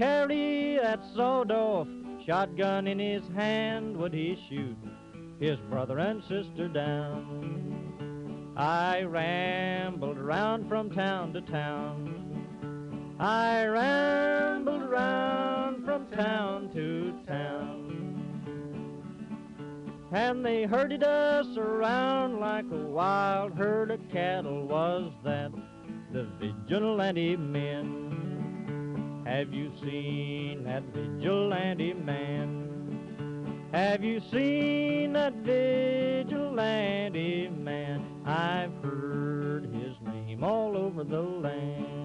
carry that sawed-off shotgun in his hand would he shoot his brother and sister down. I rambled around from town to town. I rambled around from town to town. And they herded us around like a wild herd of cattle was that the vigilante men. Have you seen that vigilante man? Have you seen that vigilante man? I've heard his name all over the land.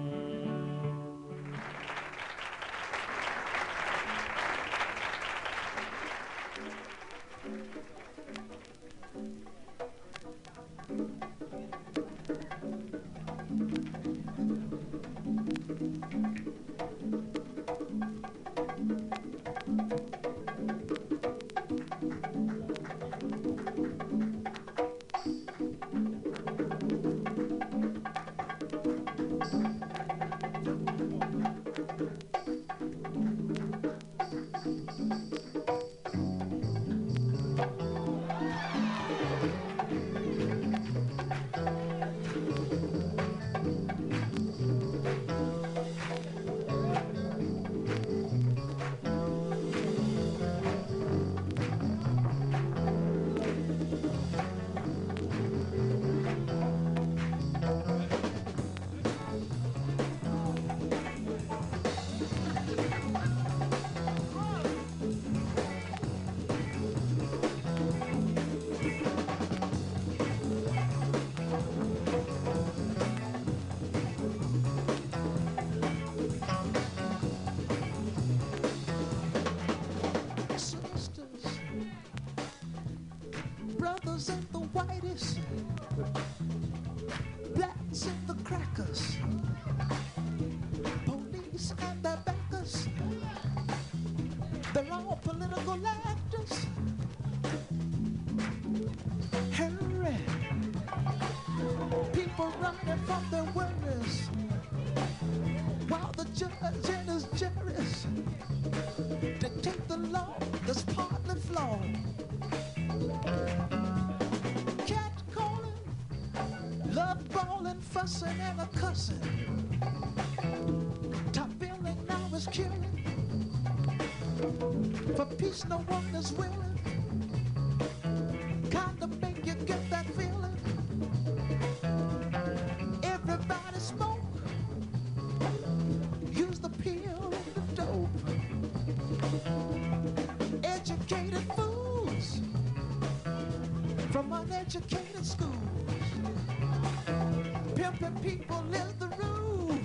From uneducated schools. Pimping people is the rule.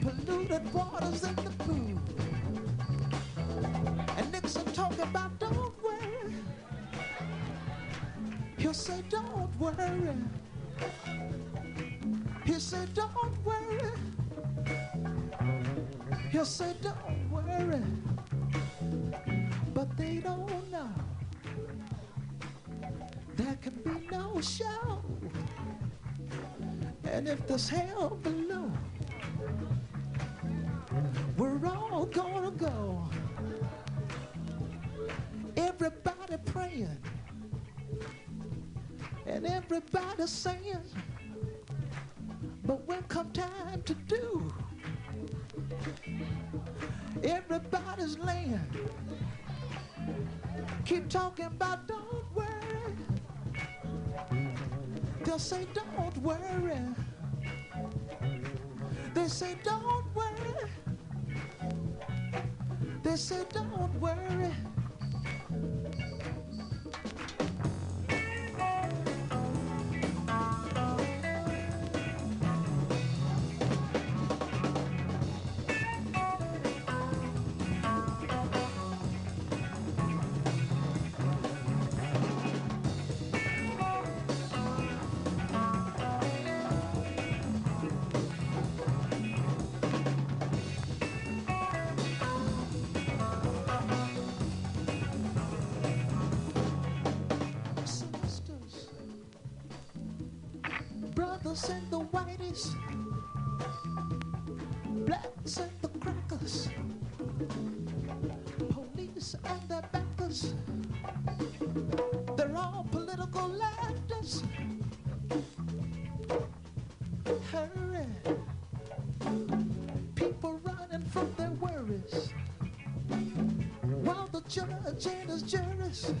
Polluted waters in the pool. And Nixon talking about don't worry. He'll say don't worry. He'll say don't worry. He'll say don't There's hell below, we're all gonna go. Everybody praying, and everybody saying, but when come time to do, everybody's laying. Keep talking about don't worry. They'll say don't worry. They say don't worry. They say don't worry. And his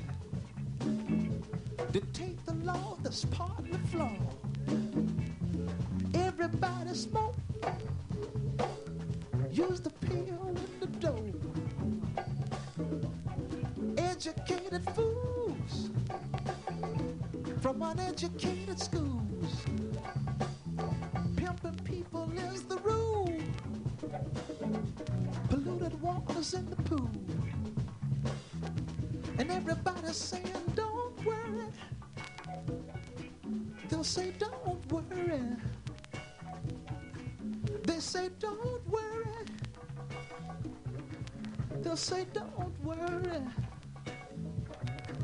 They'll say, don't worry.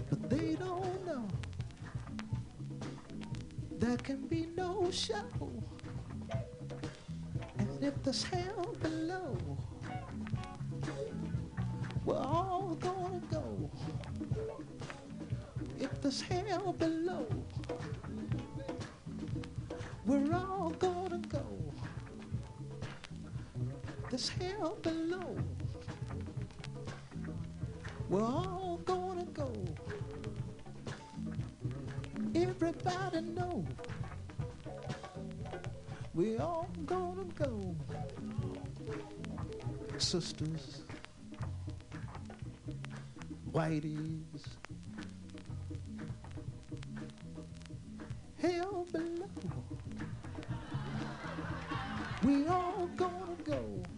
But they don't know. There can be no show. And if there's hell below, we're all gonna go. If there's hell below, we're all gonna go. There's hell below. We're all gonna go. Everybody know We're all gonna go. Sisters, whiteys, hell below. We all gonna go.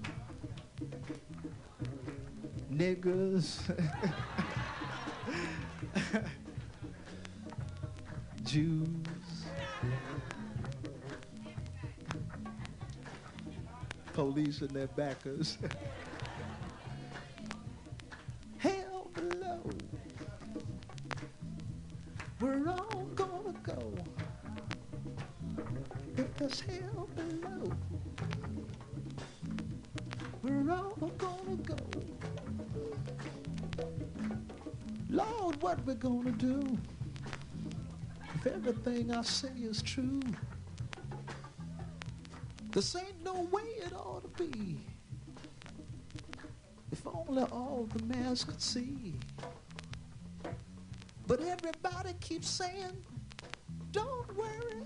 Niggers. Jews. Police and their backers. Hell below. We're all gonna go. If hell below, we're all gonna go. Lord, what we gonna do? If everything I say is true, this ain't no way it ought to be. If only all the mass could see. But everybody keeps saying, don't worry.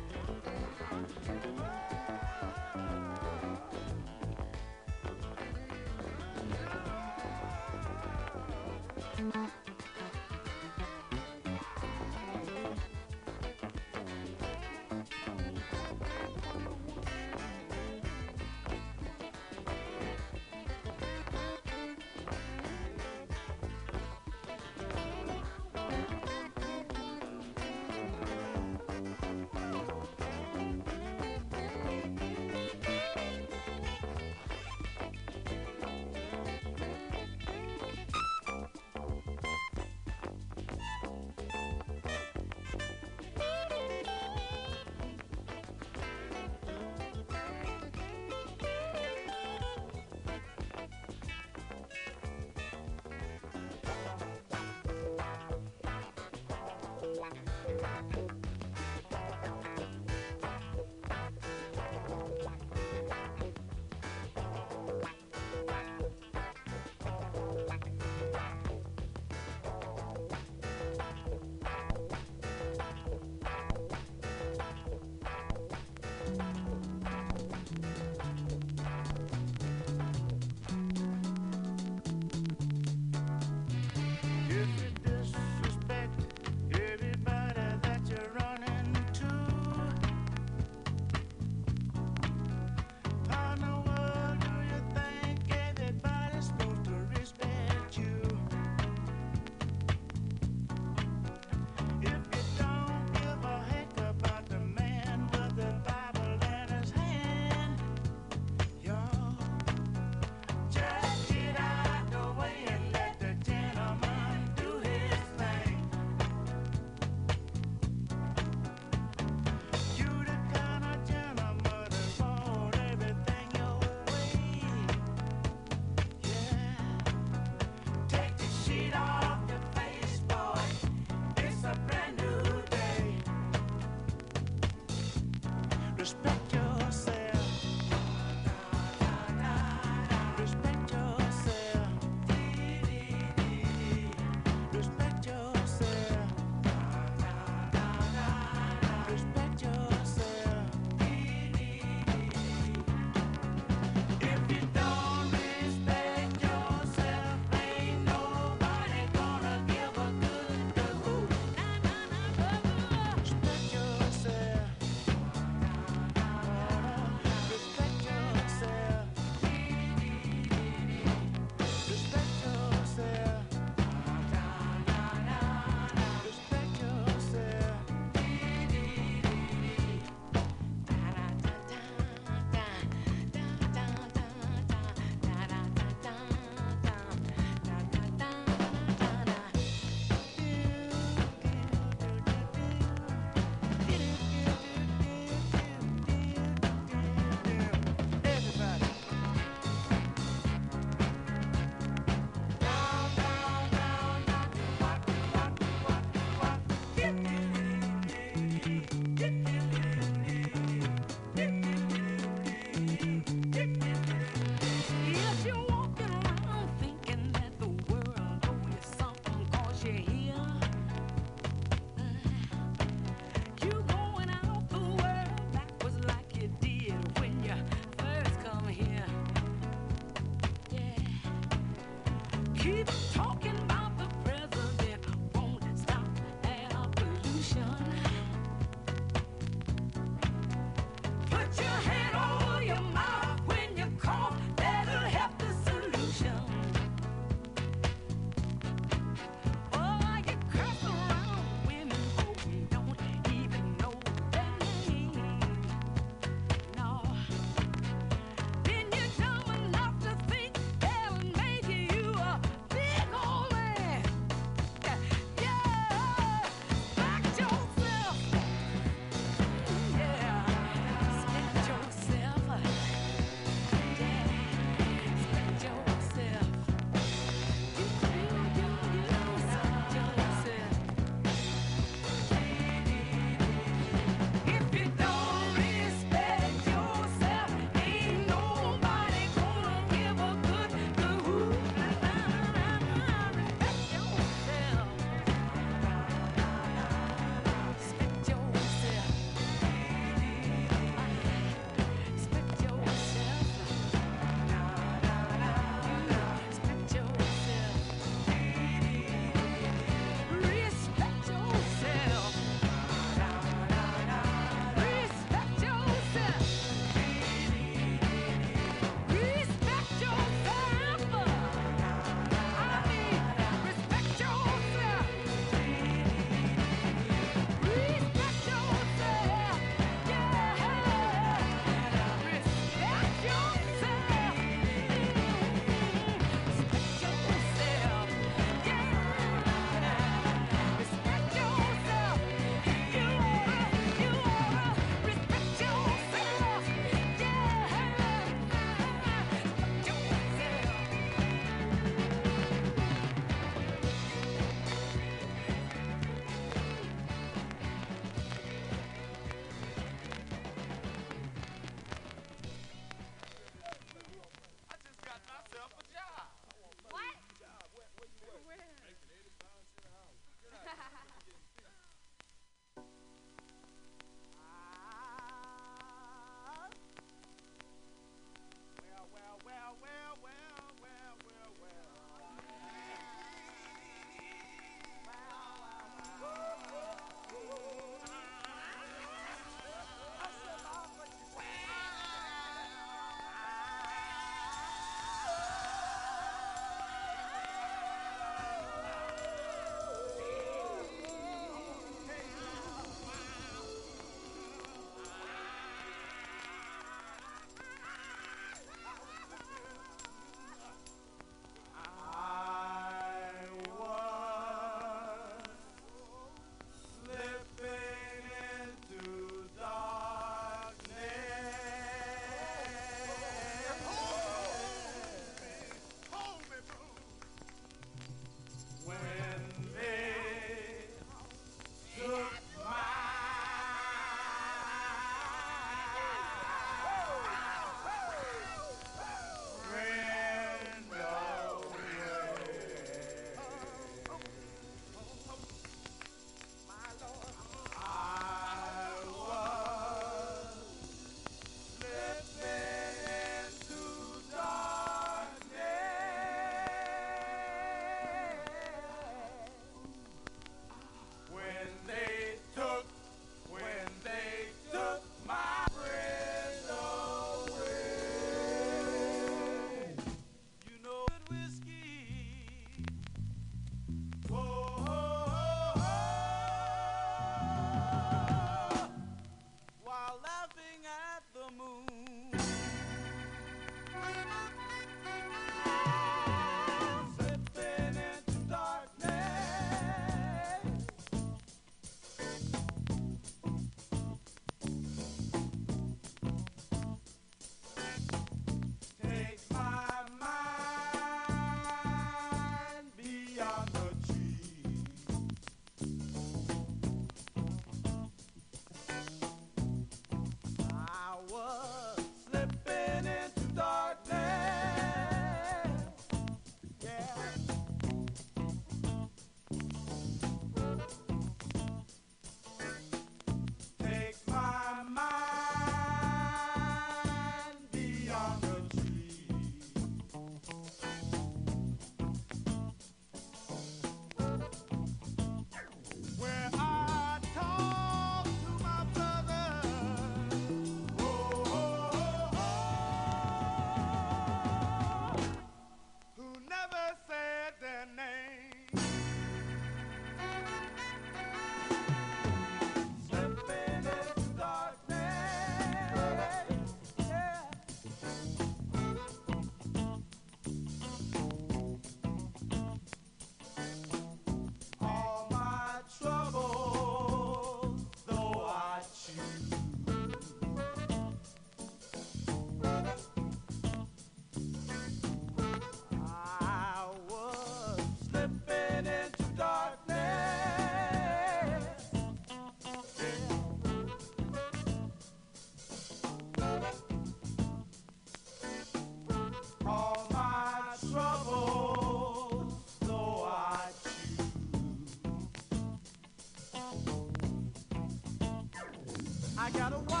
Got a wife.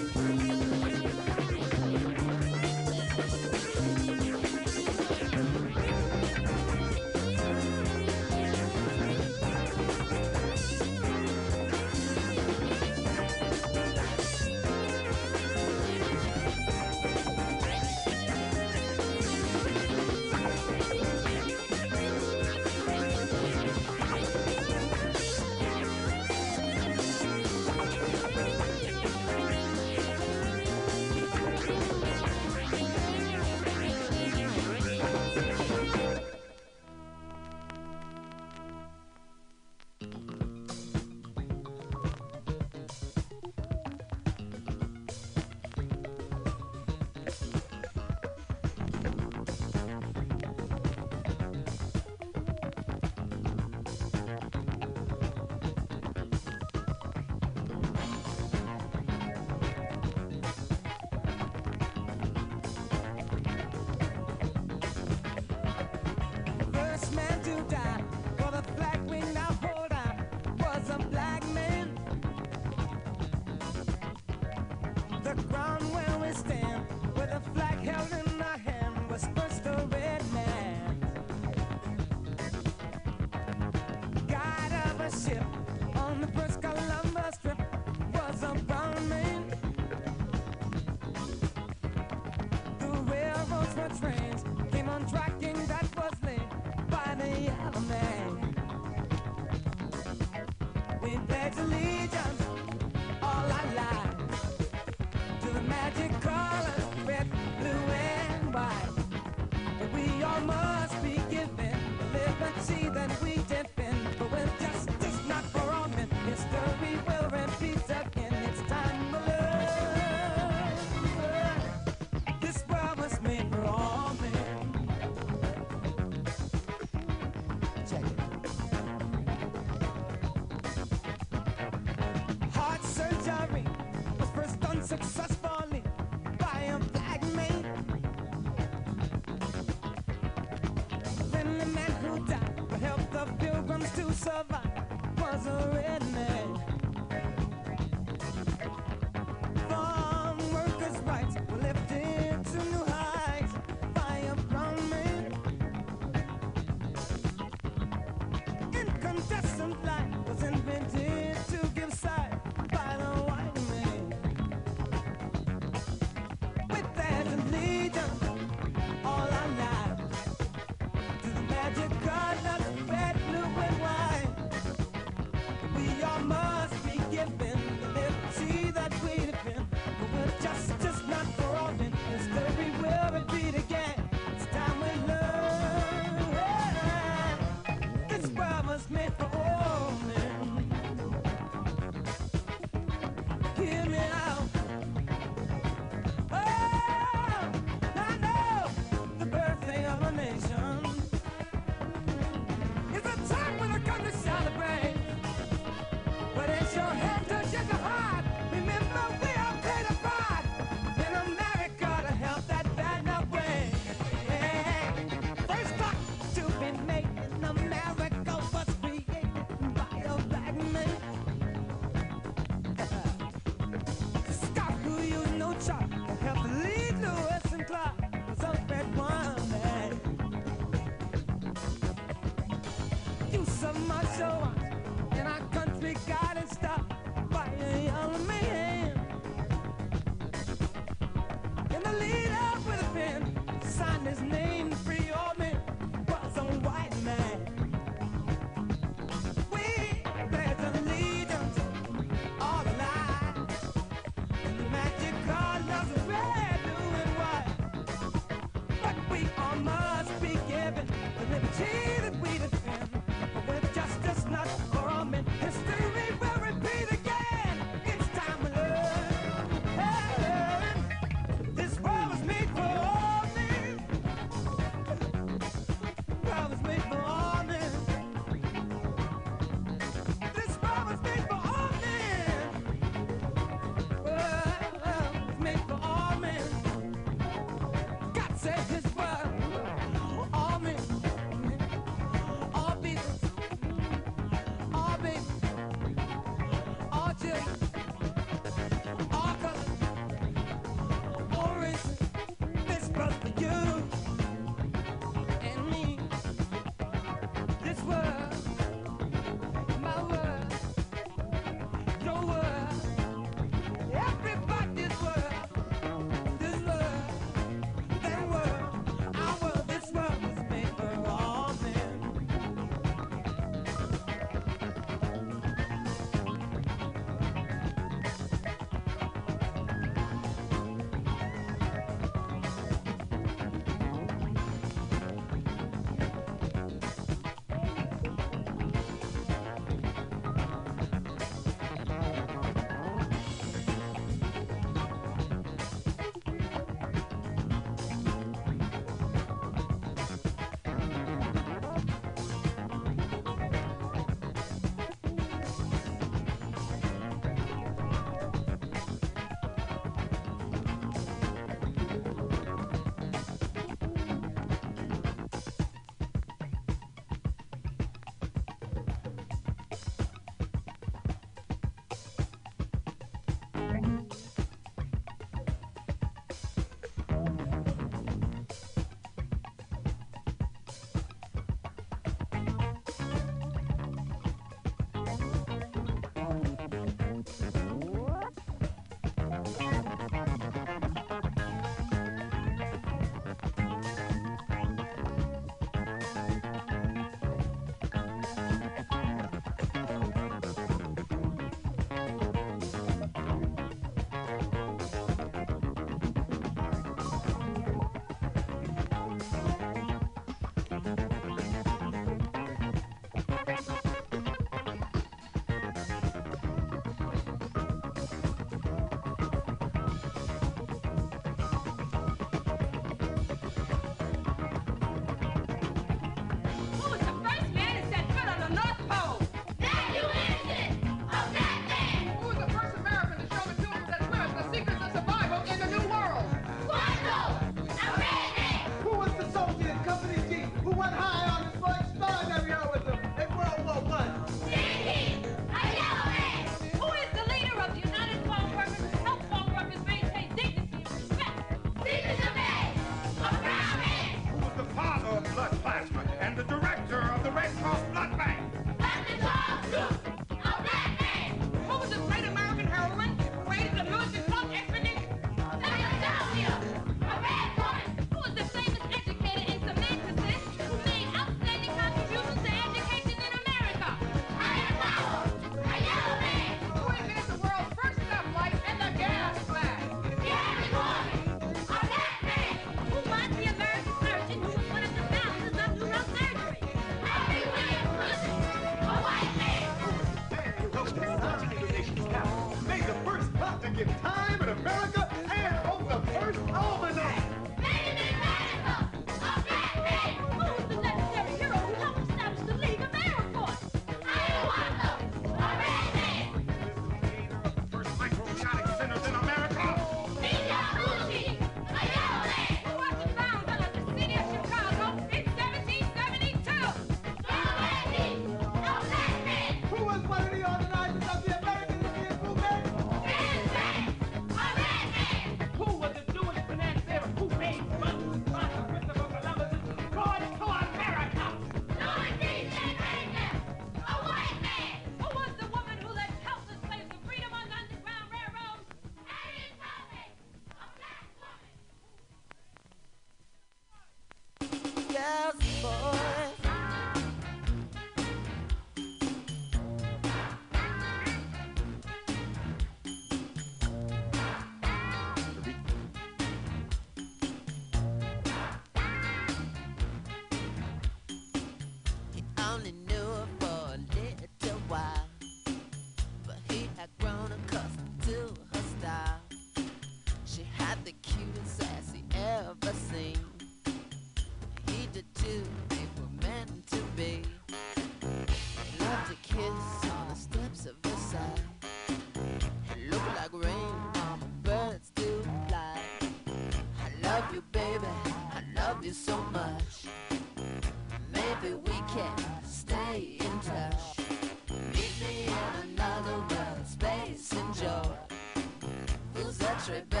Ooh.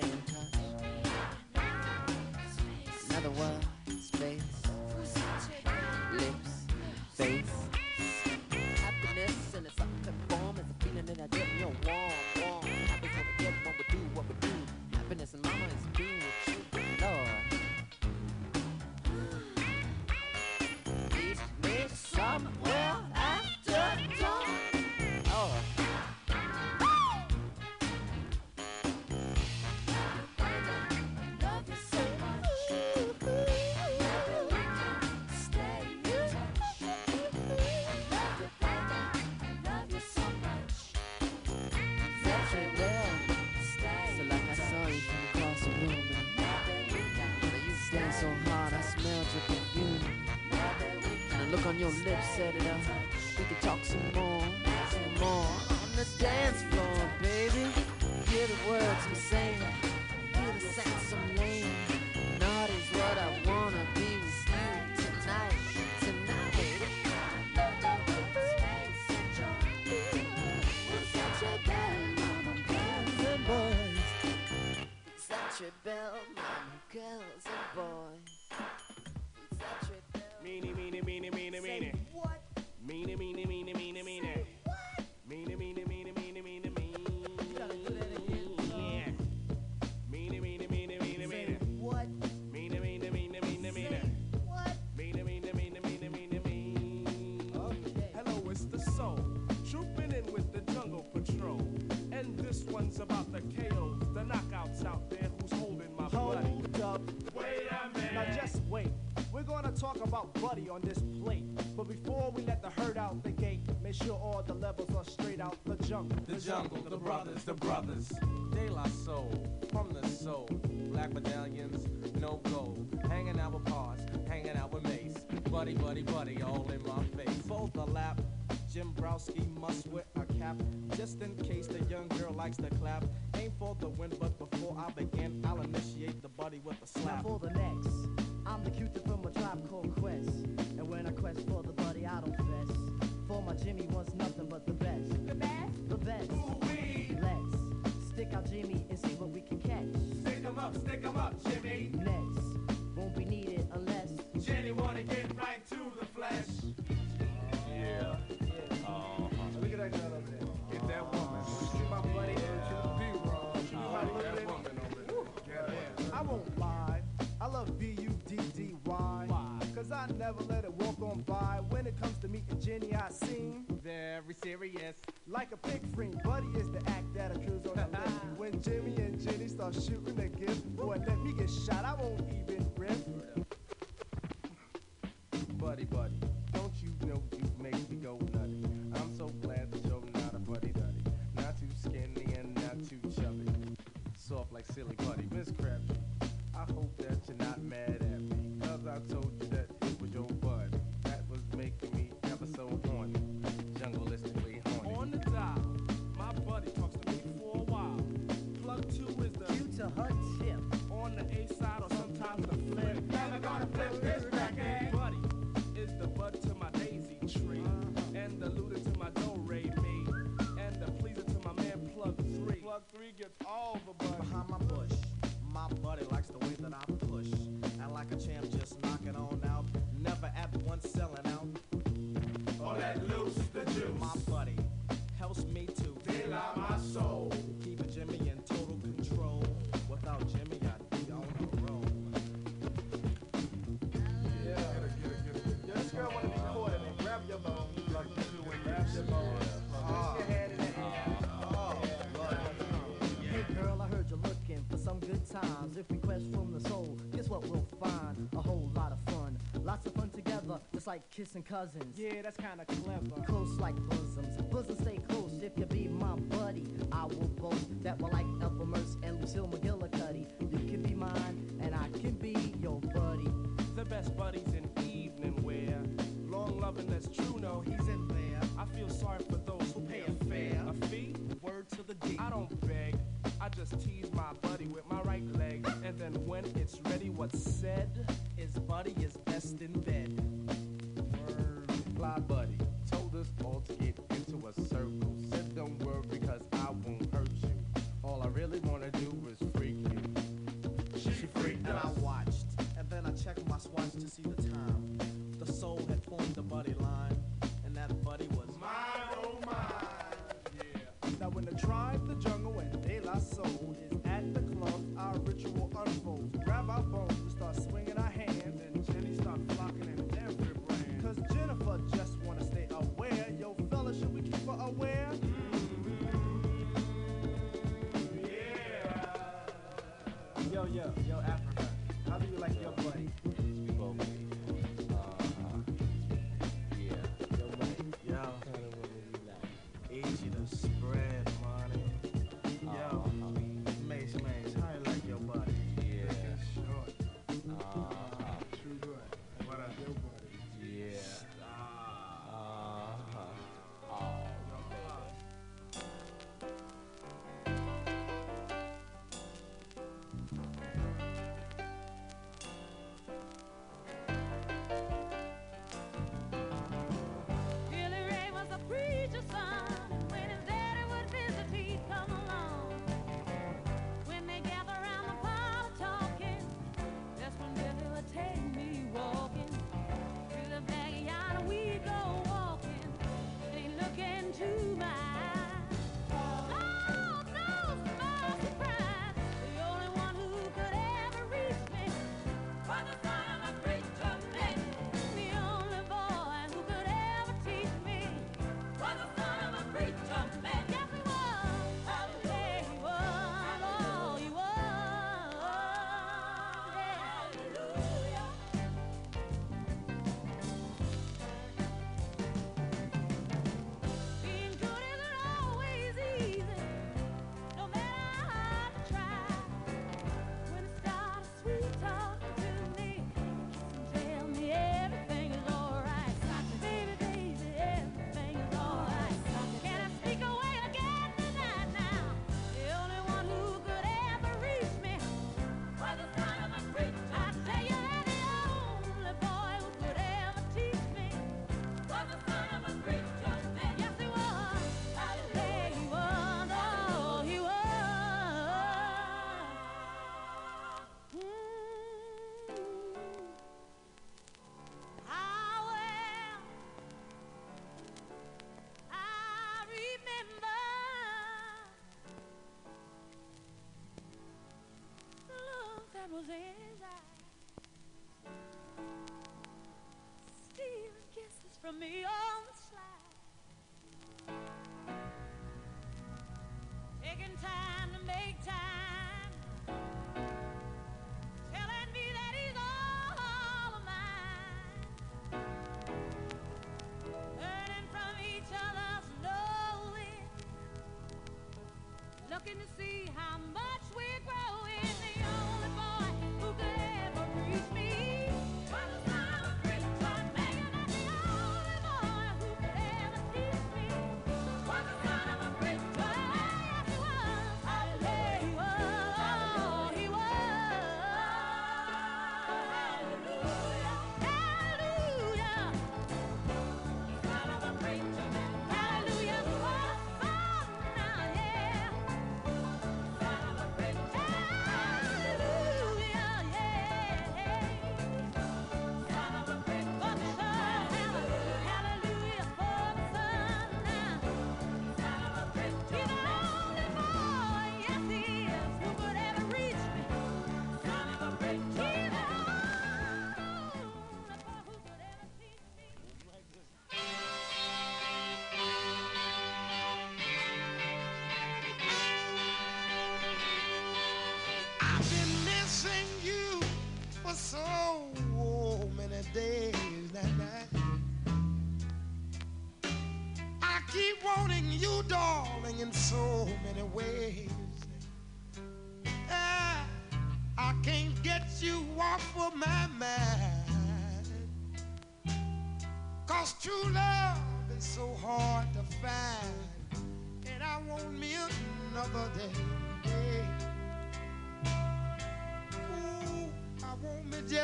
Stay in touch. Your lips said it up. kissing cousins. Yeah, that's kinda clever. Close like bosoms. Bosoms stay me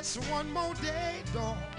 just one more day, darling.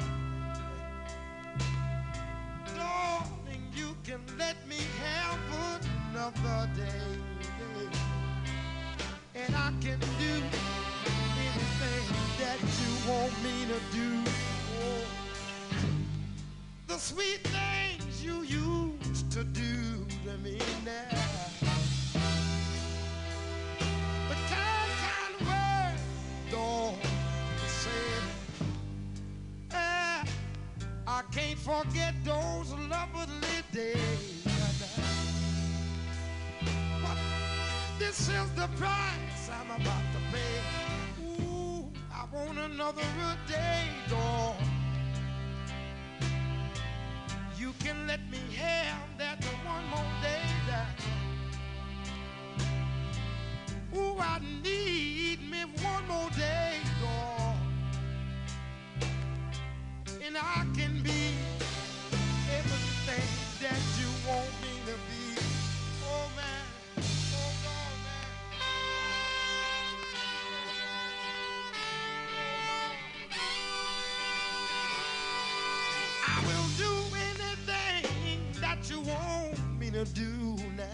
I will do anything that you want me to do now.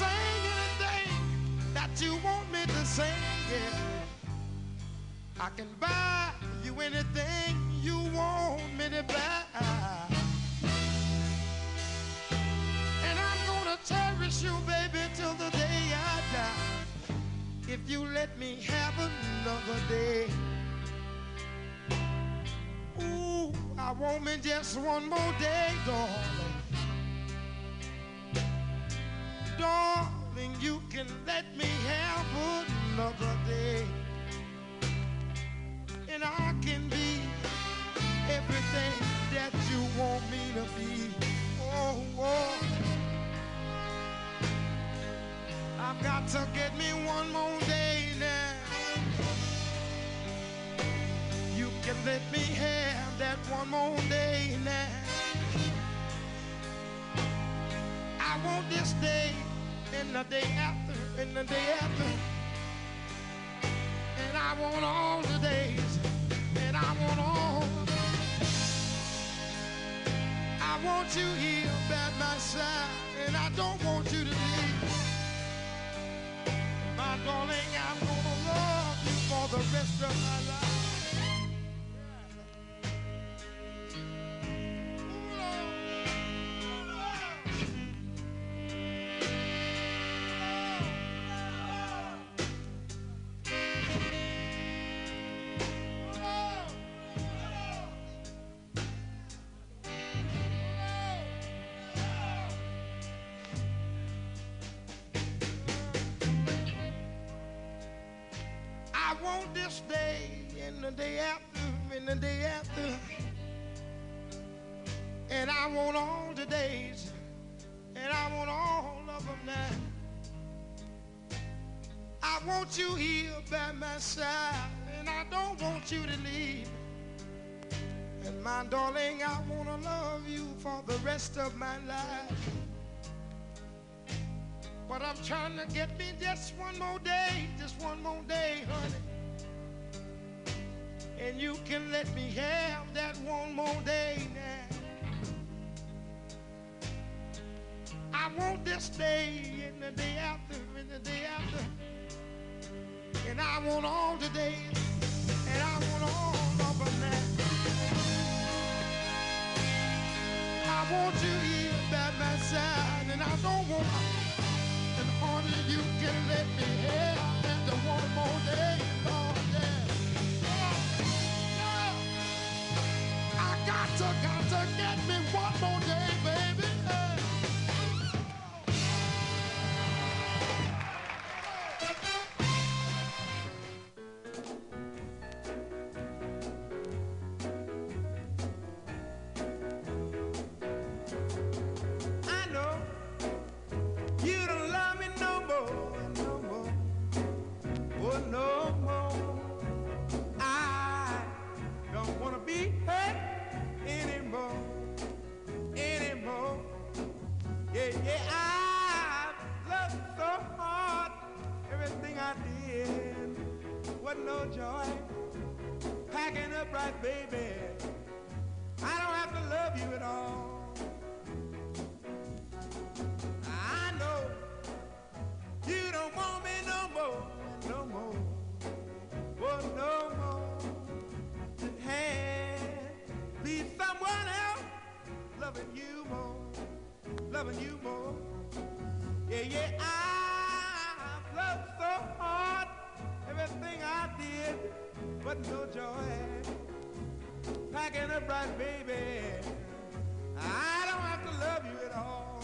Anything that you want me to sing, yeah. I can buy you anything you want me to buy. And I'm gonna cherish you, baby, till the day I die. If you let me have another day. I want me just one more day, darling. Darling, you can let me have another day. And I can be everything that you want me to be. Oh, oh. I've got to get me one more day You let me have that one more day now. I want this day and the day after and the day after. And I want all the days and I want all. I want you here by my side and I don't want you to leave. My darling, I'm gonna love you for the rest of my life. Side and I don't want you to leave. And my darling, I want to love you for the rest of my life. But I'm trying to get me just one more day, just one more day, honey. And you can let me have that one more day now. I want this day and the day after and the day after. And I want all today. and I want all of now. I want you here by my side and I don't want and only you can let me have and the one more day, Lord, yeah. Oh, no. I got to, got to get me one more day, up right, baby. I don't have to love you at all. I know you don't want me no more, no more, oh no more. It had be someone else loving you more, loving you more. Yeah, yeah, I loved so hard everything I did but no joy. Packing a bright baby, I don't have to love you at all.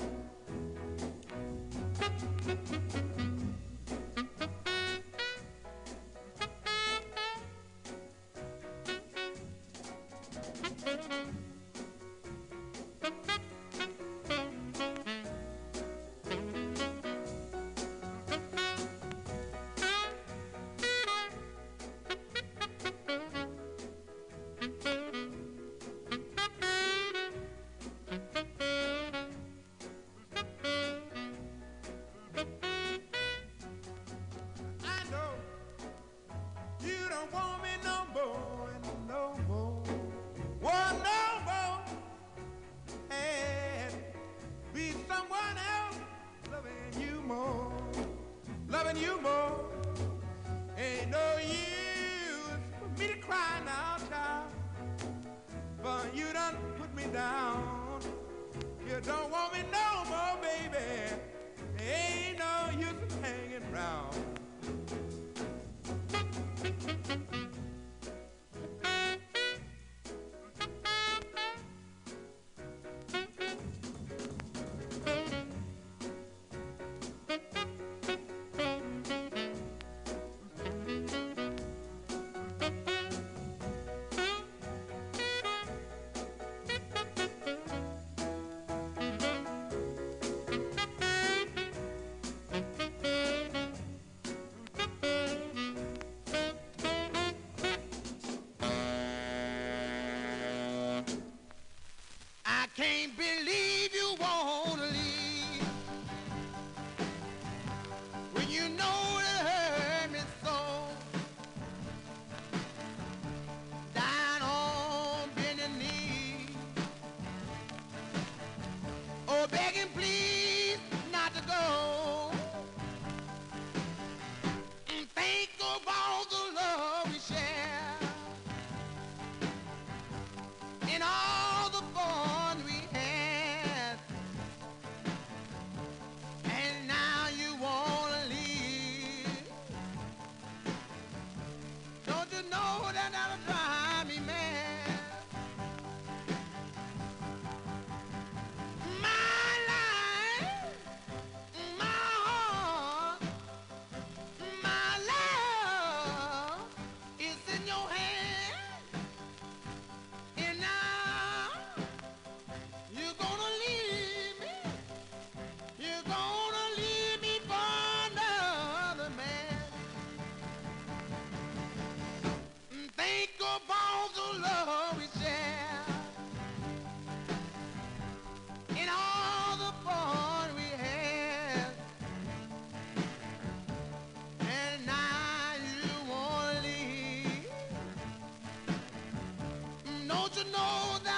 to know that.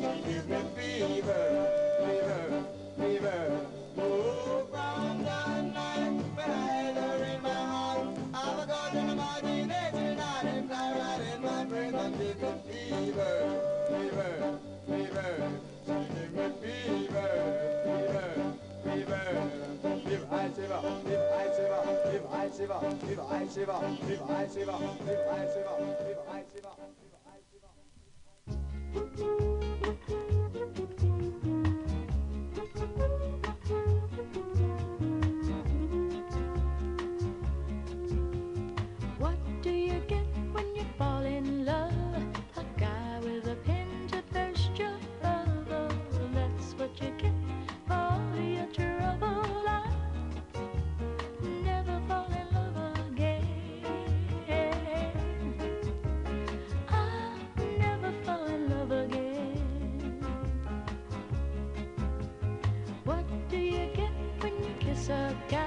but gives me fever, fever, fever. Oh, from the night when I had her in my heart, I've a golden imagination, I didn't fly right in my brain, but gives me fever, fever, fever. She gives me fever, fever, fever. Give I shiver, give I shiver, give I shiver, give I shiver, give I shiver, give I shiver. a guy.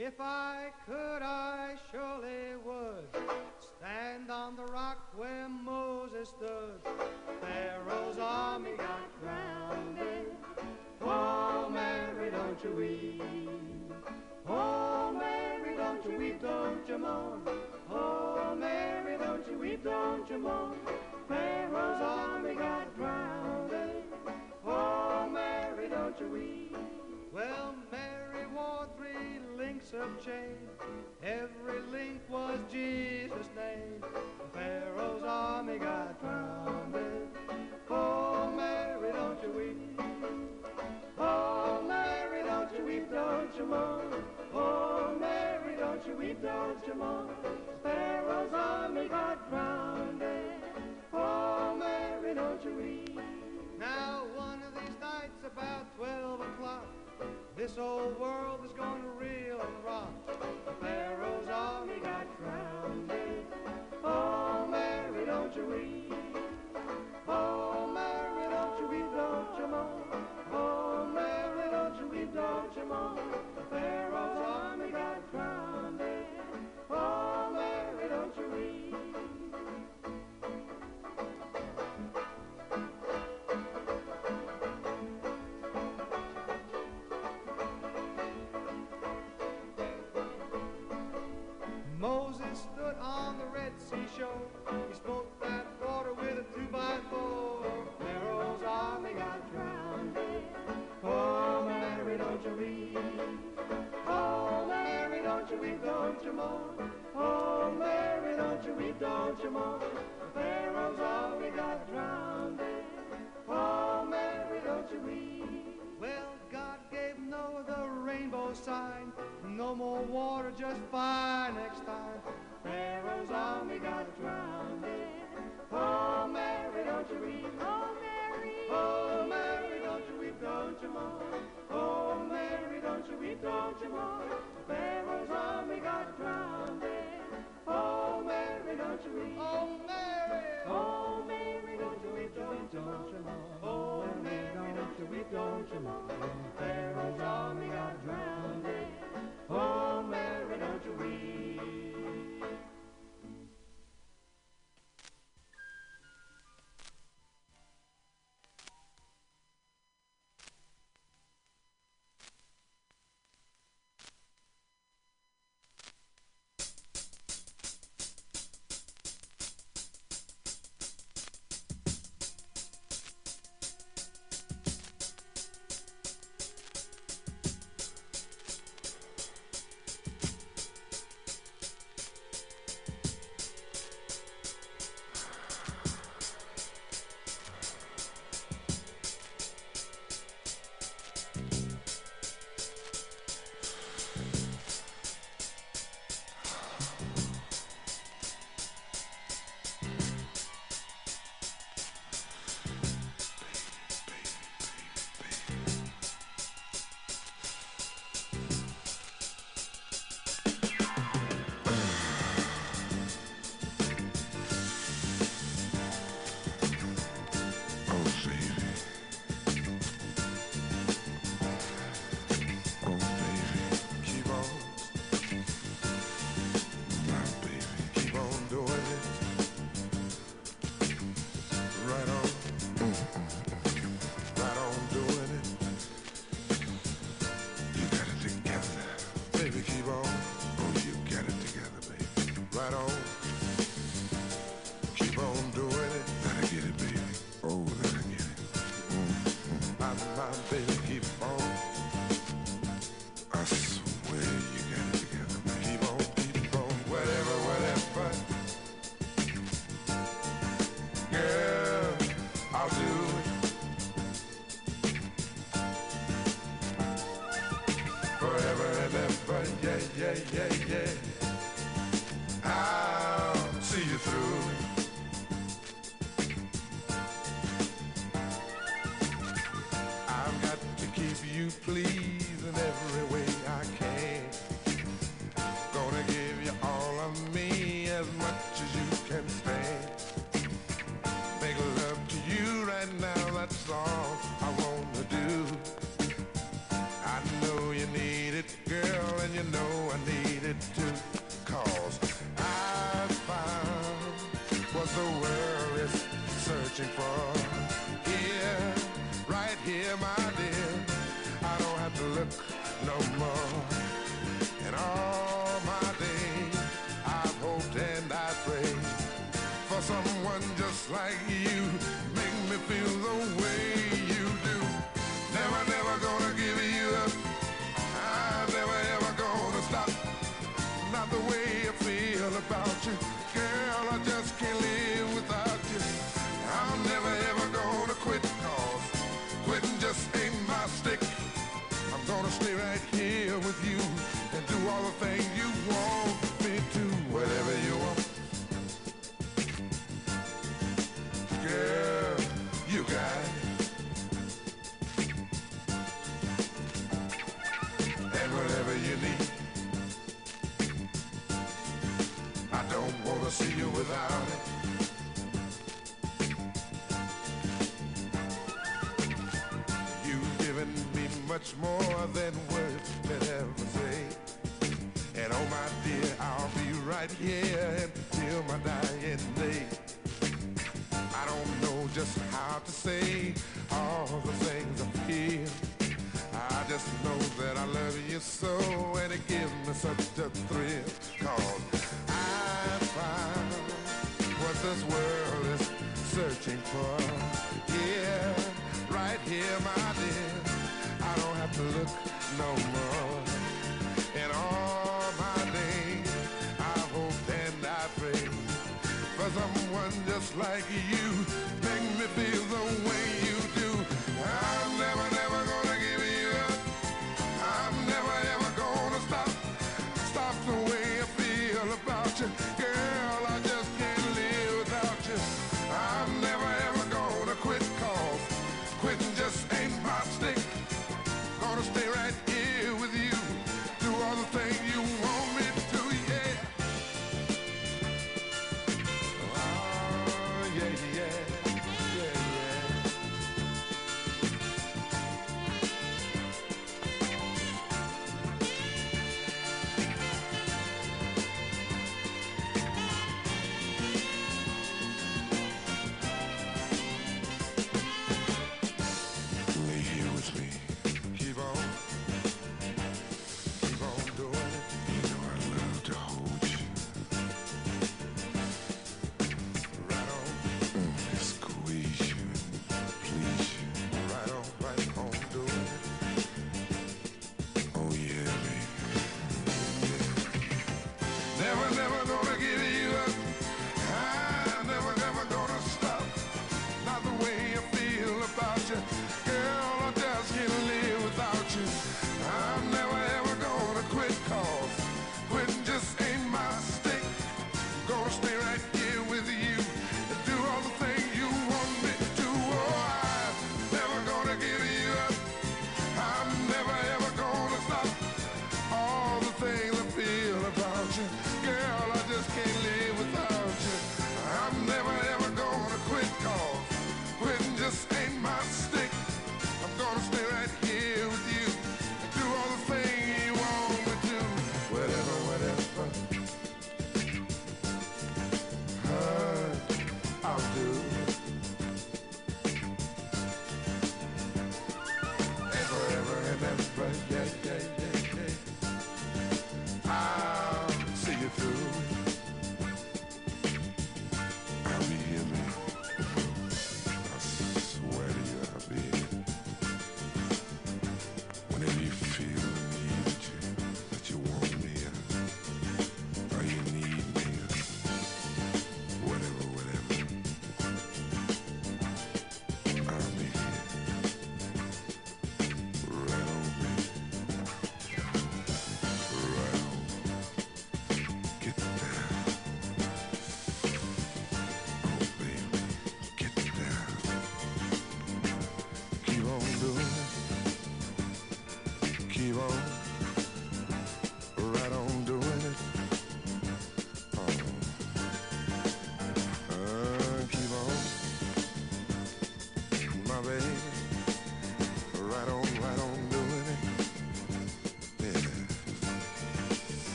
If I could, I surely would of chain. Every link was Jesus' name. Pharaoh's army got drowned. Oh, Mary, don't you weep. Oh, Mary, don't you weep, don't you mourn. Oh, Mary, don't you weep, don't you mourn. Pharaoh's army got drowned. Oh, Mary, don't you weep. Now, one of these nights about 12 o'clock, this old world is to reel and rock. Pharaoh's army got drowned. Oh, Mary, don't you weep. Oh, Mary, don't you weep, don't you mourn. Oh, Mary, don't you weep, don't you mourn. Mourn. Oh, Mary, don't you weep, don't you mourn. Pharaoh's army got drowned. Oh, Mary, don't you weep. Well, God gave Noah the rainbow sign. No more water, just fire next time. Pharaoh's army got drowned. Oh, Mary, don't you weep. Oh, don't you weep, don't you mourn. Pharaoh's army got drowned. Oh, Mary, don't you weep. Oh, Mary. Oh, Mary, don't you weep, don't you mourn. Oh, Mary, don't you weep, don't you mourn. Pharaoh's army got drowned. Oh, Mary, don't you weep. Yeah, yeah. I'll see you through. I've got to keep you pleased like you make me feel the way you do. Never, never gonna give you up. I'm never, ever gonna stop. Not the way I feel about you. Girl, I just can't live without you. I'm never, ever gonna quit, cause quitting just ain't my stick. I'm gonna stay right here with you and do all the things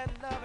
that uh, love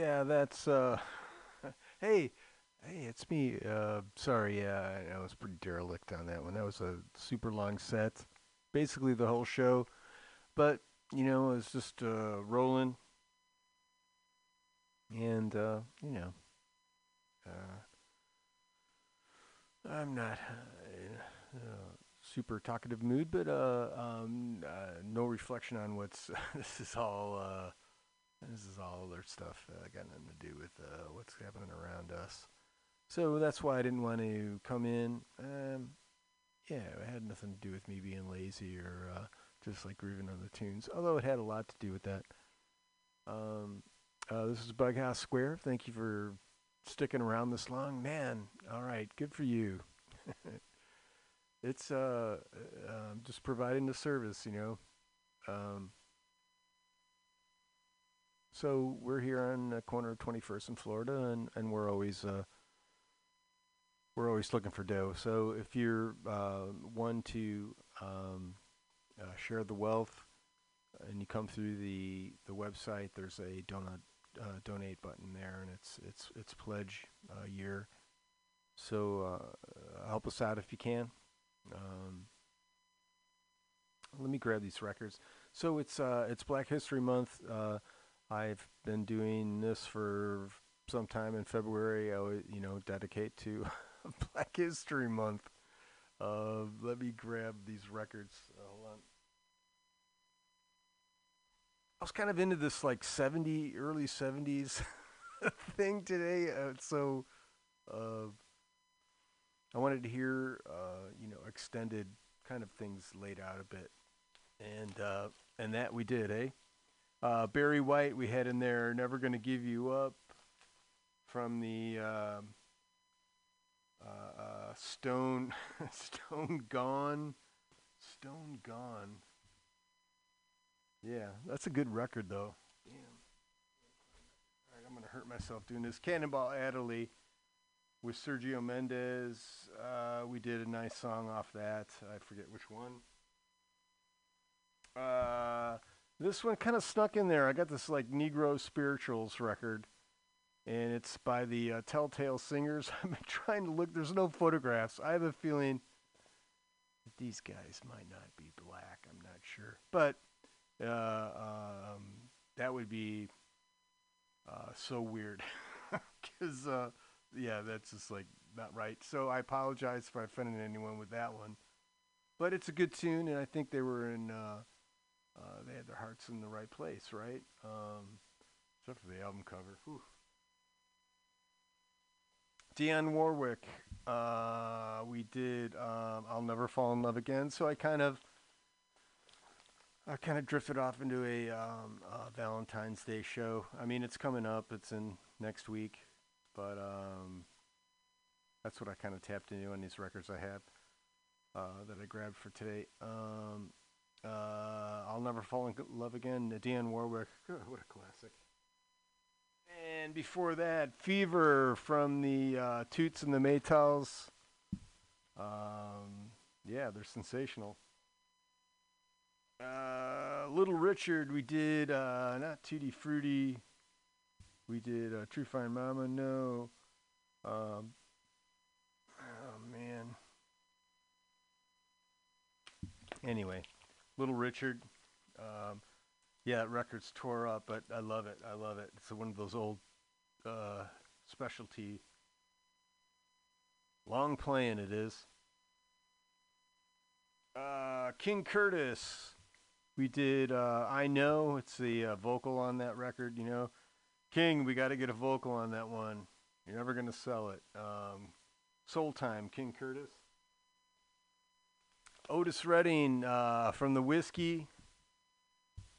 Yeah, that's uh hey, hey, it's me. Uh sorry, yeah, I was pretty derelict on that one. That was a super long set. Basically the whole show. But, you know, it was just uh rolling. And uh, you know, uh I'm not uh, super talkative mood, but uh um uh, no reflection on what's this is all uh this is all other stuff. Uh, got nothing to do with uh, what's happening around us. So that's why I didn't want to come in. Um, yeah, it had nothing to do with me being lazy or uh, just like grooving on the tunes, although it had a lot to do with that. Um, uh, this is Bughouse Square. Thank you for sticking around this long. Man, all right, good for you. it's uh, uh, um, just providing the service, you know. Um, so we're here on the corner of 21st in Florida, and, and we're always uh, we're always looking for dough. So if you're uh, one to um, uh, share the wealth, and you come through the the website, there's a donut uh, donate button there, and it's it's it's pledge uh, year. So uh, help us out if you can. Um, let me grab these records. So it's it's Black History Month. I've been doing this for some time in February. I always, you know, dedicate to Black History Month. Uh, let me grab these records. Uh, hold on. I was kind of into this like 70, early 70s thing today. Uh, so uh, I wanted to hear, uh, you know, extended kind of things laid out a bit. And, uh, and that we did, eh? Uh, Barry White, we had in there, Never Gonna Give You Up from the um, uh, uh, Stone, Stone Gone. Stone Gone. Yeah, that's a good record, though. Damn. All right, I'm going to hurt myself doing this. Cannonball Adderley with Sergio Mendes. Uh, we did a nice song off that. I forget which one. Uh, this one kind of snuck in there. I got this like Negro Spirituals record, and it's by the uh, Telltale Singers. I've been trying to look. There's no photographs. I have a feeling that these guys might not be black. I'm not sure, but uh, um, that would be uh, so weird because uh, yeah, that's just like not right. So I apologize if I offended anyone with that one, but it's a good tune, and I think they were in. Uh, uh, they had their hearts in the right place, right? Um, except for the album cover. Whew. Dionne Warwick. Uh, we did um, "I'll Never Fall in Love Again," so I kind of, I kind of drifted off into a um, uh, Valentine's Day show. I mean, it's coming up. It's in next week, but um, that's what I kind of tapped into on these records I had uh, that I grabbed for today. Um, uh, I'll Never Fall in Love Again, Dionne Warwick. What a classic. And before that, Fever from the uh, Toots and the Maytals. Um, yeah, they're sensational. Uh, Little Richard, we did uh, not Tutti Frutti. We did uh, True Fine Mama, no. Um, oh, man. Anyway, Little Richard. Um, yeah, record's tore up, but I love it. I love it. It's one of those old uh, specialty. Long playing it is. Uh, King Curtis. We did uh, I Know. It's the uh, vocal on that record, you know. King, we got to get a vocal on that one. You're never going to sell it. Um, Soul Time, King Curtis. Otis Redding uh, from the Whiskey.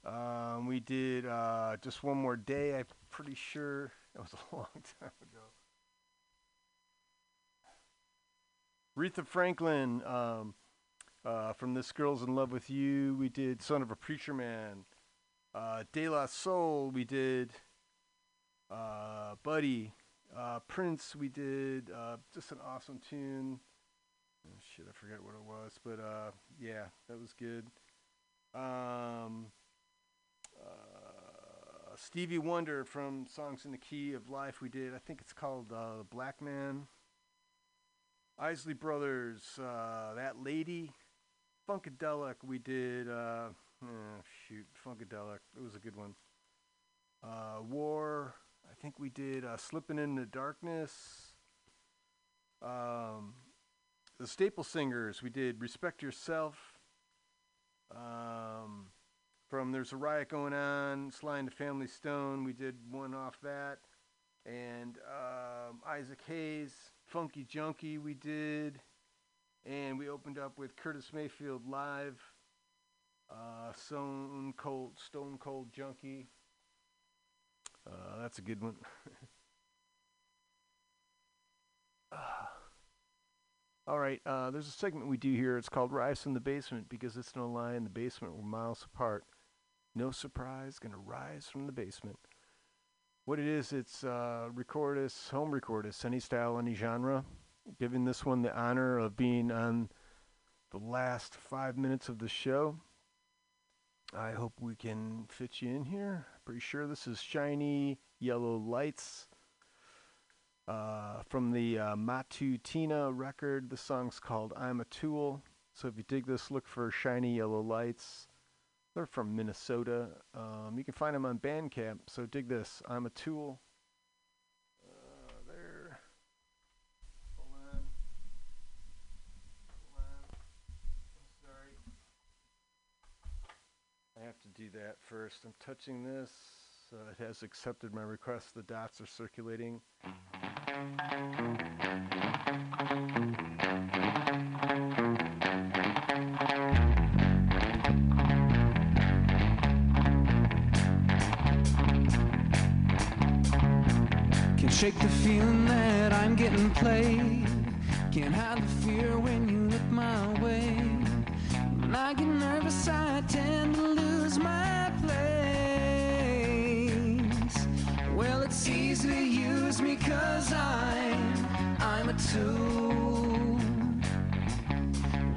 Um, we did uh, Just One More Day, I'm pretty sure. That was a long time ago. Aretha Franklin um, uh, from This Girl's in Love with You. We did Son of a Preacher Man. Uh, De La Soul, we did uh, Buddy. Uh, Prince, we did uh, just an awesome tune. Oh, shit, I forget what it was, but uh, yeah, that was good. Um, uh, Stevie Wonder from Songs in the Key of Life, we did. I think it's called uh, Black Man. Isley Brothers, uh, That Lady. Funkadelic, we did. Uh, oh, shoot, Funkadelic. It was a good one. Uh, War, I think we did uh, Slipping in the Darkness. Um, the Staple Singers, we did Respect Yourself. Um, from There's a Riot Going On, Sly and the Family Stone, we did one off that. And um, Isaac Hayes, Funky Junkie, we did. And we opened up with Curtis Mayfield live. Uh, Stone Cold, Stone Cold Junkie. Uh, that's a good one. All right, uh, there's a segment we do here. It's called Rise from the Basement because it's no lie. In the basement, we're miles apart. No surprise, gonna rise from the basement. What it is, it's uh, recordist, home recordist, any style, any genre. Giving this one the honor of being on the last five minutes of the show. I hope we can fit you in here. Pretty sure this is Shiny Yellow Lights uh, from the uh, Matutina record. The song's called I'm a Tool. So if you dig this, look for Shiny Yellow Lights. They're from Minnesota. Um, you can find them on Bandcamp. So dig this. I'm a Tool. Uh, there. Sorry. I have to do that first. I'm touching this. Uh, it has accepted my request. The dots are circulating. Can't shake the feeling that I'm getting played. Can't hide the fear when you look my way. When I get nervous, I tend to lose my to use me cause I'm, I'm a tool.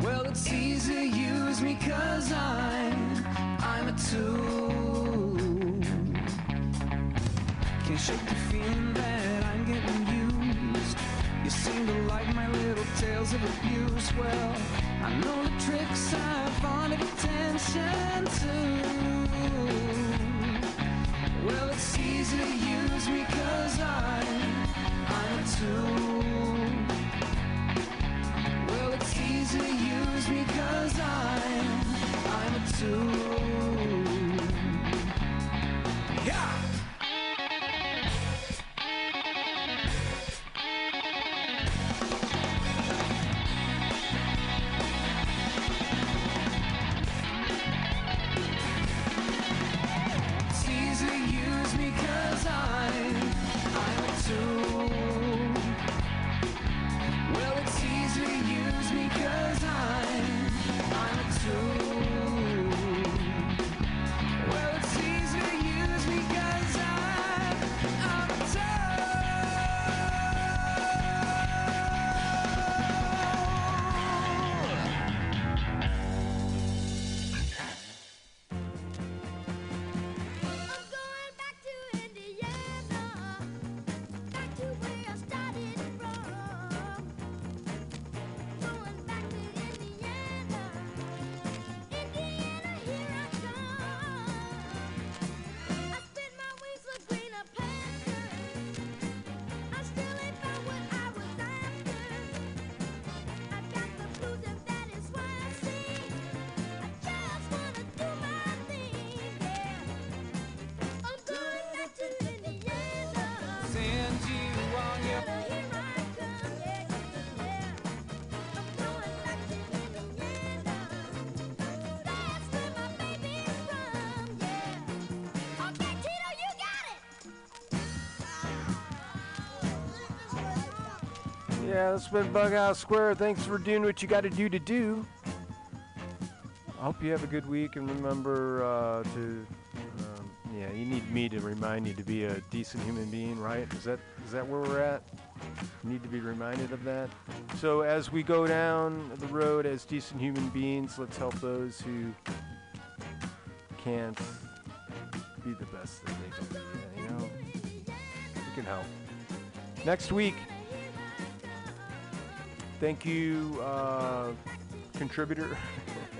Well, it's easy to use me cause I'm, I'm a tool. Can't shake the feeling that I'm getting used. You seem to like my little tales of abuse. Well, I know the tricks I've wanted attention to. Well, it's easy to use me cause I'm, I'm a tool. Well, it's easy to use me cause I'm, I'm a tool. Yeah, that's been Bughouse Square. Thanks for doing what you got to do to do. I hope you have a good week, and remember uh, to, um, yeah, you need me to remind you to be a decent human being, right? Is that is that where we're at? You need to be reminded of that. So as we go down the road as decent human beings, let's help those who can't be the best that they can be. You know, we can help. Next week. Thank you, uh, contributor.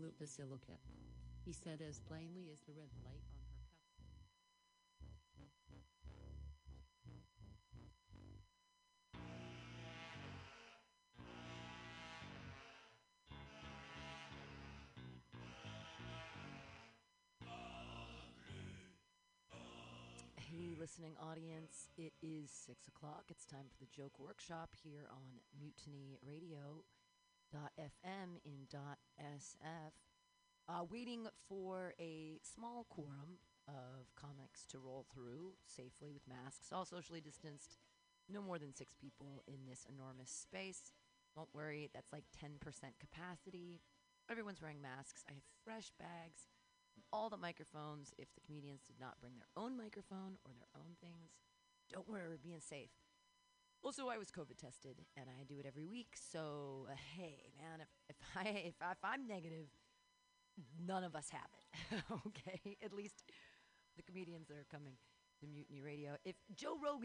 Electroglucosilicate. He said as plainly as the red light on her cup. Hey, listening audience, it is six o'clock. It's time for the joke workshop here on Mutiny Radio. FM in SF. Uh, waiting for a small quorum of comics to roll through safely with masks, all socially distanced, no more than six people in this enormous space. Don't worry, that's like 10% capacity. Everyone's wearing masks. I have fresh bags, all the microphones. If the comedians did not bring their own microphone or their own things, don't worry, we're being safe. Also, I was COVID tested, and I do it every week. So, uh, hey, man, if if I if, I, if I'm negative, none of us have it. okay, at least the comedians that are coming to Mutiny Radio. If Joe Rogan